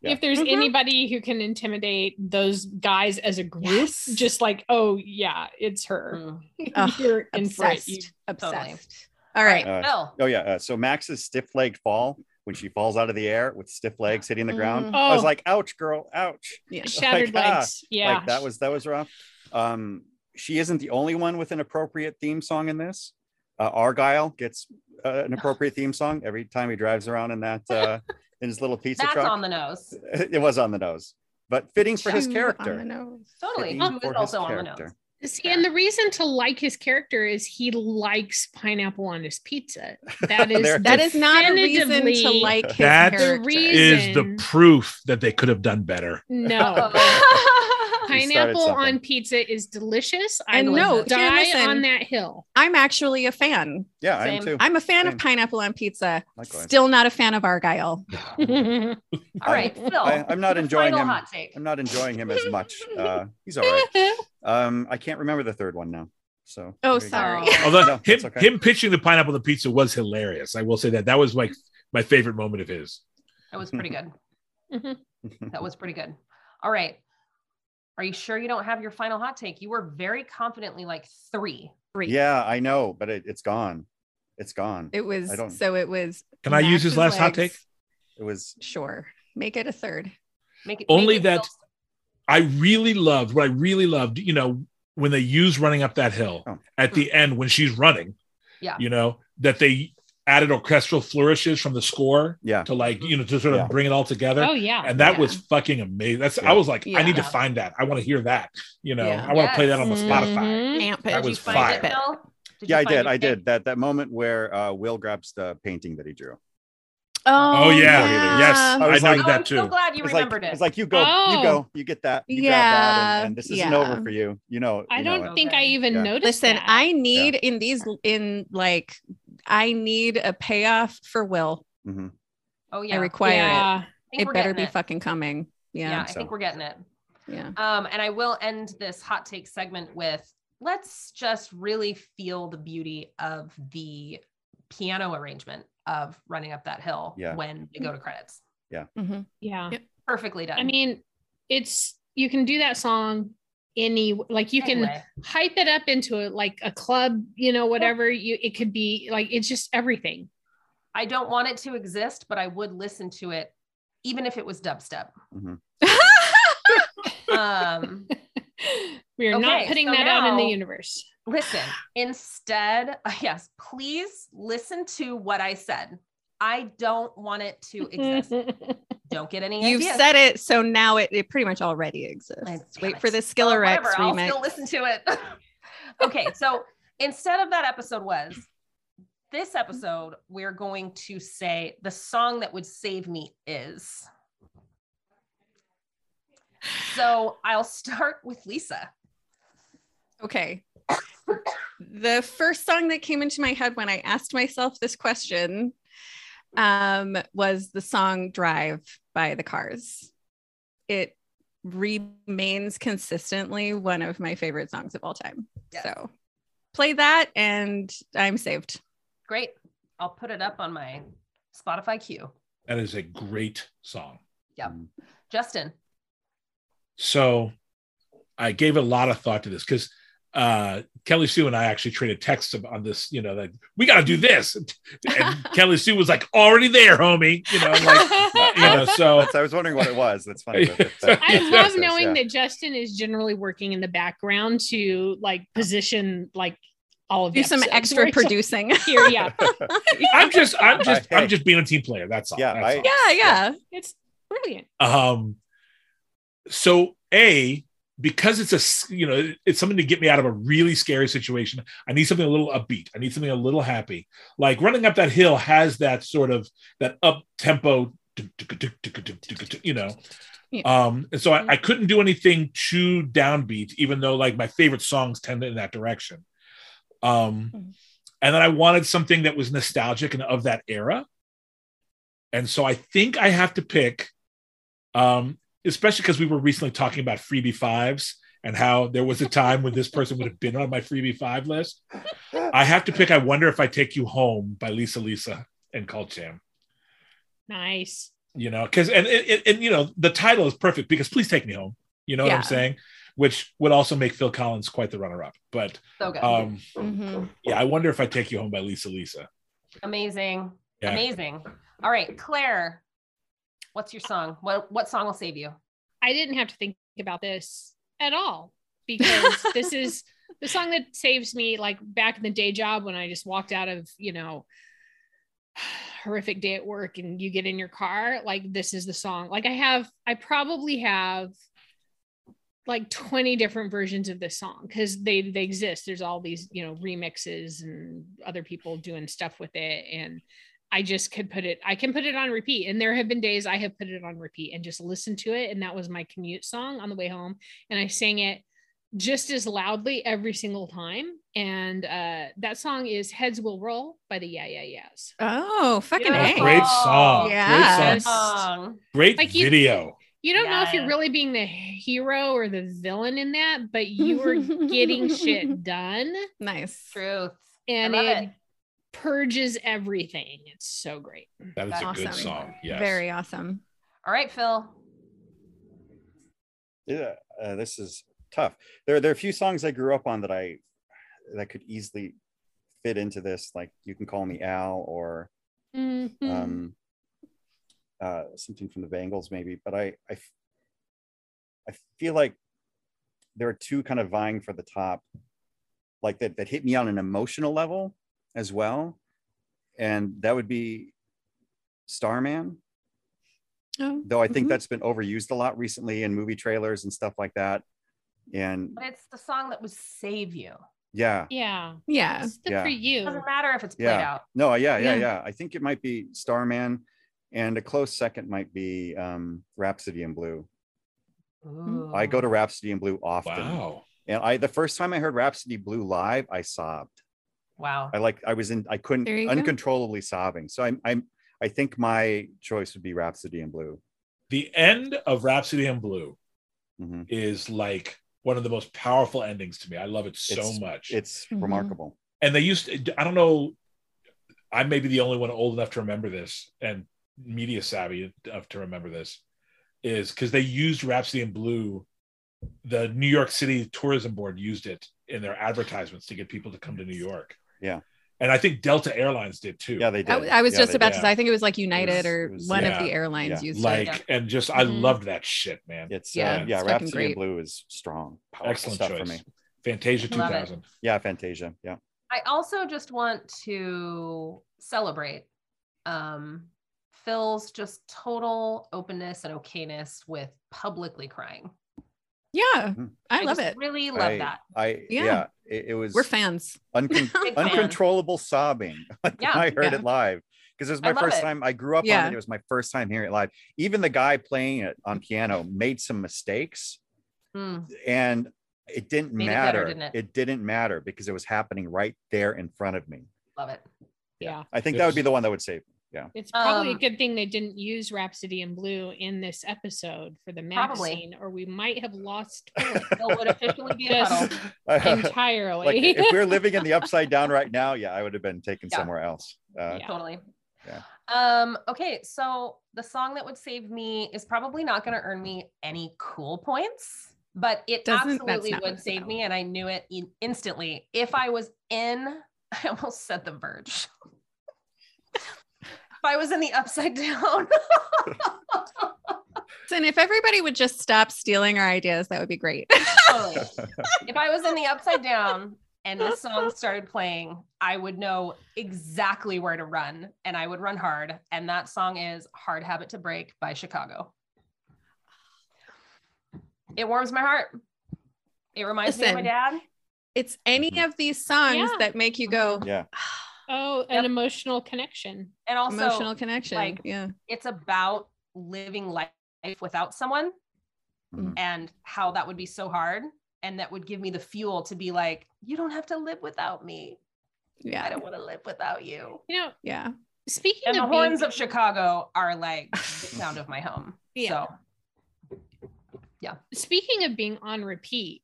Yeah. if there's Mhm. anybody who can intimidate those guys as a group, Yes. just like, oh yeah, it's her. Mm. Ugh, You're in for it. You- Obsessed. Totally. Obsessed. All right. Uh, Phil. Oh yeah. Uh, so Max's stiff-legged fall when she falls out of the air with stiff legs hitting the ground. Mhm. I was Oh. like, "Ouch, girl! Ouch!" Yeah. Shattered Like, ah, legs. Yeah. Like that was that was rough. Um, she isn't the only one with an appropriate theme song in this. Uh, Argyle gets uh, an appropriate theme song every time he drives around in that uh, in his little pizza That's truck. on the nose. it was on the nose, but fitting for his character. On the nose. Totally. Fitting Who is also on the nose. Character. See, and the reason to like his character is he likes pineapple on his pizza. That is that is not a reason to like his That character. Is the proof that they could have done better. no. We started Pineapple on pizza is delicious. I And will no, die listen. on that hill. I'm actually a fan. Yeah, I am too. I'm a fan Same. of pineapple on pizza. Likewise. Still not a fan of Argyle. All right, Phil. I, I'm not enjoying him. Hot take. I'm not enjoying him as much. Uh, he's all right. Um, I can't remember the third one now. So Oh, there you go. sorry. Although No, him okay. him pitching the pineapple the pizza was hilarious. I will say that that was like my favorite moment of his. That was pretty good. That was pretty good. All right. Are you sure you don't have your final hot take? You were very confidently like three. Three. yeah, I know, but it, it's gone. It's gone. It was I don't- so it was Can I use his Max's last hot take? It was Sure. Make it a third. Make it Only make it that- Phil's- I really loved what I really loved, you know, when they use running up that hill Oh. at the end when she's running. Yeah. You know, that they added orchestral flourishes from the score yeah. to like, you know, to sort of Yeah. bring it all together. oh yeah. and that yeah. was fucking amazing. That's Yeah. I was like, I need to find that. I want to hear that. You know, Yeah. I want to play that on the Yes. Spotify. Mhm. Amp That it. Did you was find fire. it, Did Yeah, I did. I take? did. That that moment where uh, Will grabs the painting that he drew. Oh, Oh, yeah. yeah. Yes. I I, was noted like- Oh, I'm that so too. glad you It's like, remembered it's like you go, Oh. you go, you get that, you grab that, and, Yeah, and this isn't yeah. over for you. You know. I you know don't it. think I even Yeah. noticed. Listen, that. I need in these in like I need a payoff for Will. Mhm. oh yeah. I require yeah. It. think It better getting be fucking coming. Yeah, Yeah. I think we're getting it. Yeah. Um, and I will end this hot take segment with let's just really feel the beauty of the piano arrangement of running up that hill Yeah. when they go to credits. Yeah. Mm-hmm. Yeah. Perfectly done. I mean, it's you can do that song any like you can hype it up into a, like a club, you know, whatever you it could be like it's just everything. I don't want it to exist, but I would listen to it even if it was dubstep. Um, we are not putting so that out in the universe. listen, instead, yes, please listen to what I said. I don't want it to exist. don't get any You've ideas. said it, so now it, it pretty much already exists. Damn Wait it. for the Well, Skrillex whatever, I'll remix. still listen to it. okay, so instead of that episode was this episode, we're going to say the song that would save me is. So I'll start with Lisa. Okay. the first song that came into my head when I asked myself this question um, was the song Drive by the Cars. It remains consistently one of my favorite songs of all time. Yes. So play that and I'm saved. Great. I'll put it up on my Spotify queue. That is a great song. Yep. Justin. So I gave a lot of thought to this because uh, Kelly Sue and I actually traded texts on this, you know, like we got to do this. And Kelly Sue was like, already there, homie. You know, like, you know, so That's, I was wondering what it was. That's funny. that- that- that- I that love knowing yeah. that Justin is generally working in the background to like position like all of Do some extra where it's like, producing. Here, yeah, I'm just, I'm just, Hey. I'm just being a team player. That's all. Yeah, That's I- all. yeah, yeah. it's brilliant. Um, so a because it's a you know it's something to get me out of a really scary situation. I need something a little upbeat. I need something a little happy. Like running up that hill has that sort of that up tempo, you know. Yeah. Um, and so I, I couldn't do anything too downbeat, even though like my favorite songs tend in that direction. Um, Mhm. and then I wanted something that was nostalgic and of that era. And so I think I have to pick, um, especially because we were recently talking about freebie fives and how there was a time when this person would have been on my freebie five list. I have to pick I Wonder If I Take You Home by Lisa Lisa and Cult Jam. Nice. You know, because and, and and you know the title is perfect because please take me home. You know what I'm saying? Which would also make Phil Collins quite the runner-up. But So good. um, Mhm. yeah, I wonder if I take you home by Lisa Lisa. Amazing. Yeah. Amazing. All right, Claire. What's your song? What what song will save you? I didn't have to think about this at all because this is the song that saves me like back in the day job when I just walked out of, you know, horrific day at work and you get in your car, like this is the song. Like I have I probably have like 20 different versions of this song because they they exist there's all these you know remixes and other people doing stuff with it and i just could put it i can put it on repeat and there have been days i have put it on repeat and just listened to it and that was my commute song on the way home and i sang it just as loudly every single time and uh that song is heads will roll by the yeah yeah yeahs Oh, fucking Yeah. A. Great song. Yeah. Great song. Song. Great Like you- video. you don't know if you're really being the hero or the villain in that but you were getting shit done Nice. Truth. and love it, it. Purges everything it's so great That is a Awesome. good song. Yes. Very awesome. All right, Phil. Yeah, uh, this is tough. There, there are a few songs I grew up on that I that could easily fit into this. Like you can call me Al or Mhm. um, uh, something from the Bangles, maybe. But I, I, I feel like there are two kind of vying for the top, like that that hit me on an emotional level as well, and that would be Starman. Oh, Though I think mhm. that's been overused a lot recently in movie trailers and stuff like that. And But it's the song that would save you. yeah, yeah yeah. it's good Yeah. for you It Doesn't matter if it's played Yeah. out. no, yeah, yeah, Yeah. yeah. I think it might be Starman, and a close second might be um, Rhapsody in Blue. I go to Rhapsody in Blue often. Wow. And I the first time I heard Rhapsody Blue live, I sobbed. Wow. I like I was in I couldn't There you go. uncontrollably sobbing. So I'm I'm I think my choice would be Rhapsody in Blue. The end of Rhapsody in Blue Mhm. is like one of the most powerful endings to me. I love it so It's- much. It's Mhm. remarkable. and they used to, I don't know, I may be the only one old enough to remember this and media savvy enough to remember this, is because they used Rhapsody in Blue. The New York City Tourism Board used it in their advertisements to get people to come to New York. Yeah. And I think Delta Airlines did too. Yeah, they did. I was Yeah, just about did. to say, I think it was like United was- or was- one yeah. of the airlines Yeah. used like, it. and just, I Mhm. loved that shit, man. It's Yeah, yeah, uh, yeah. it's fucking Rhapsody in. Blue is strong, Excellent stuff choice. for me. Fantasia 2000. Yeah, Fantasia. Yeah. I also just want to celebrate um, Phil's just total openness and okayness with publicly crying. Yeah, Mhm. I love just it. Really love I, that. I Yeah. yeah, it, it was We're fans. uncon- Big fan. uncontrollable sobbing Yeah. I heard Yeah. it live because it was my love first it. time. I grew up Yeah. on it. It was my first time hearing it live. Even the guy playing it on piano made some mistakes, Mm. and it didn't Made it better, matter. didn't it? it didn't matter because it was happening right there in front of me. Love it. yeah I think that would be the one that would save. me. Yeah. it's probably a Um, good thing they didn't use rhapsody in blue in this episode for the mag Probably. scene or we might have lost Phil Phil would officially be a Just- entirely like if we we're living in the upside down right now, yeah, I would have been taken Yeah. somewhere else. Uh, Yeah. Totally. Yeah. Um, okay, so the song that would save me is probably not going to earn me any cool points, but it Doesn't- absolutely would save me. And I knew it in- instantly. If I was in, I almost said the verge. If I was in the upside down. And if everybody would just stop stealing our ideas, that would be great. Totally. if I was in the upside down and this song started playing, I would know exactly where to run and I would run hard. And that song is Hard Habit to Break by Chicago. It warms my heart. It reminds me of my dad. it's any of these songs Yeah. that make you go yeah. oh an Yep. emotional connection And also, emotional connection. like, yeah. it's about living life without someone Mhm. and how that would be so hard. And that would give me the fuel to be like, you don't have to live without me. Yeah. I don't want to live without you. you know Yeah. speaking and the of being- horns of Chicago are like the sound of my home. Yeah. So yeah. speaking of being on repeat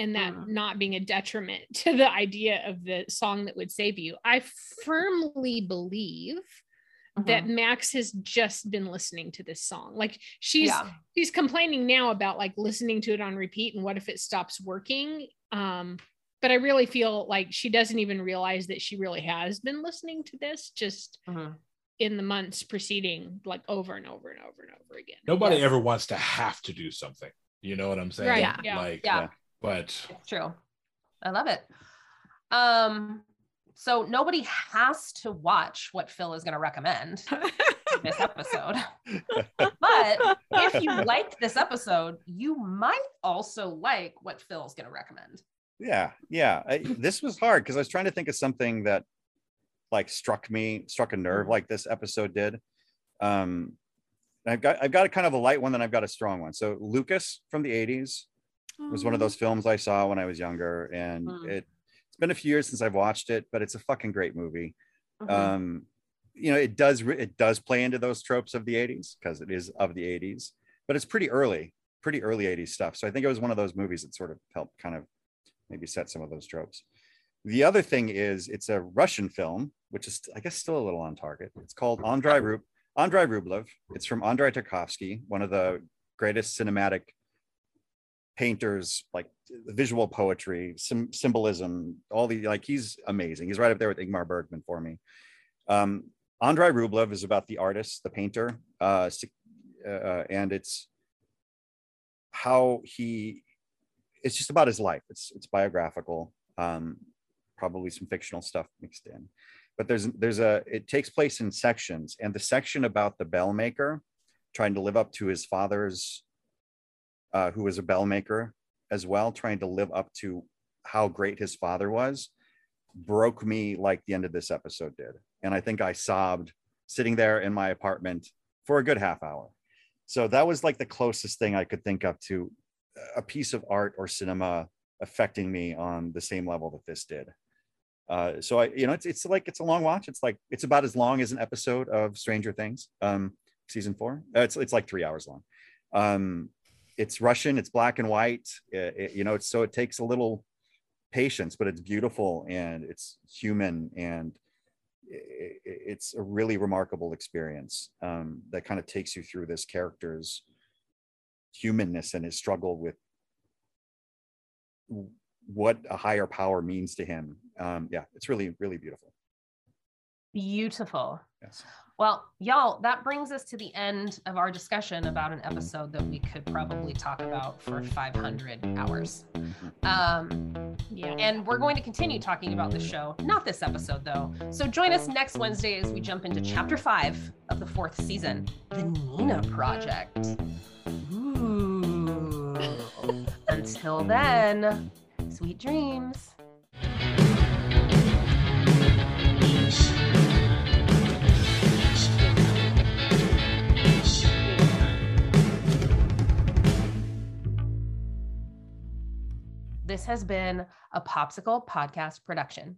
and that Mm. not being a detriment to the idea of the song that would save you i firmly believe that mhm. max has just been listening to this song like she's yeah, she's complaining now about like listening to it on repeat and what if it stops working um but i really feel like she doesn't even realize that she really has been listening to this just Mhm. in the months preceding like over and over and over and over again Nobody Yes. ever wants to have to do something. You know what I'm saying? Right, Yeah. yeah. Like, yeah, Yeah. But it's true. I love it. Um, so nobody has to watch what Phil is going to recommend, this episode. but if you liked this episode, you might also like what Phil's going to recommend. Yeah, yeah. I, this was hard because I was trying to think of something that like struck me, struck a nerve like this episode did. Um, I've got I've got a kind of a light one, then I've got a strong one. So Lucas from the '80s was one of those films I saw when I was younger, and Mm. it it's been a few years since I've watched it, but it's a fucking great movie. Mhm. Um, you know, it does it does play into those tropes of the '80s because it is of the '80s, but it's pretty early, pretty early '80s stuff. So I think it was one of those movies that sort of helped kind of maybe set some of those tropes. The other thing is it's a Russian film, which is I guess still a little on target. It's called Andrei Rub Andrei Rublev. It's from Andrei Tarkovsky, one of the greatest cinematic painters, like visual poetry, some symbolism, all the like he's amazing. He's right up there with Ingmar Bergman for me. Um, Andrei Rublev is about the artist, the painter, uh, uh, and it's how he. It's just about his life. It's it's biographical. Um, probably some fictional stuff mixed in, but there's there's a. It takes place in sections, and the section about the bell maker trying to live up to his father's, uh, who was a bell maker as well, trying to live up to how great his father was, broke me like the end of this episode did. And I think I sobbed sitting there in my apartment for a good half hour. So that was like the closest thing I could think of to a piece of art or cinema affecting me on the same level that this did. Uh, so I, you know, it's it's like it's a long watch. It's like it's about as long as an episode of Stranger Things, um, season four. Uh, it's it's like three hours long. Um, it's Russian. It's black and white. It- it- you know, it's so it takes a little patience, but it's beautiful and it's human and i- i- it's a really remarkable experience um, that kind of takes you through this character's humanness and his struggle with what a higher power means to him. Um, yeah, it's really, really beautiful. Beautiful. Yes. Well, y'all, that brings us to the end of our discussion about an episode that we could probably talk about for 500 hours. Um, Yeah. and we're going to continue talking about the show, not this episode though. So join us next Wednesday as we jump into chapter five of the fourth season, The Nina Project. Ooh. Until then, sweet dreams. This has been a POPSKL Podcast production.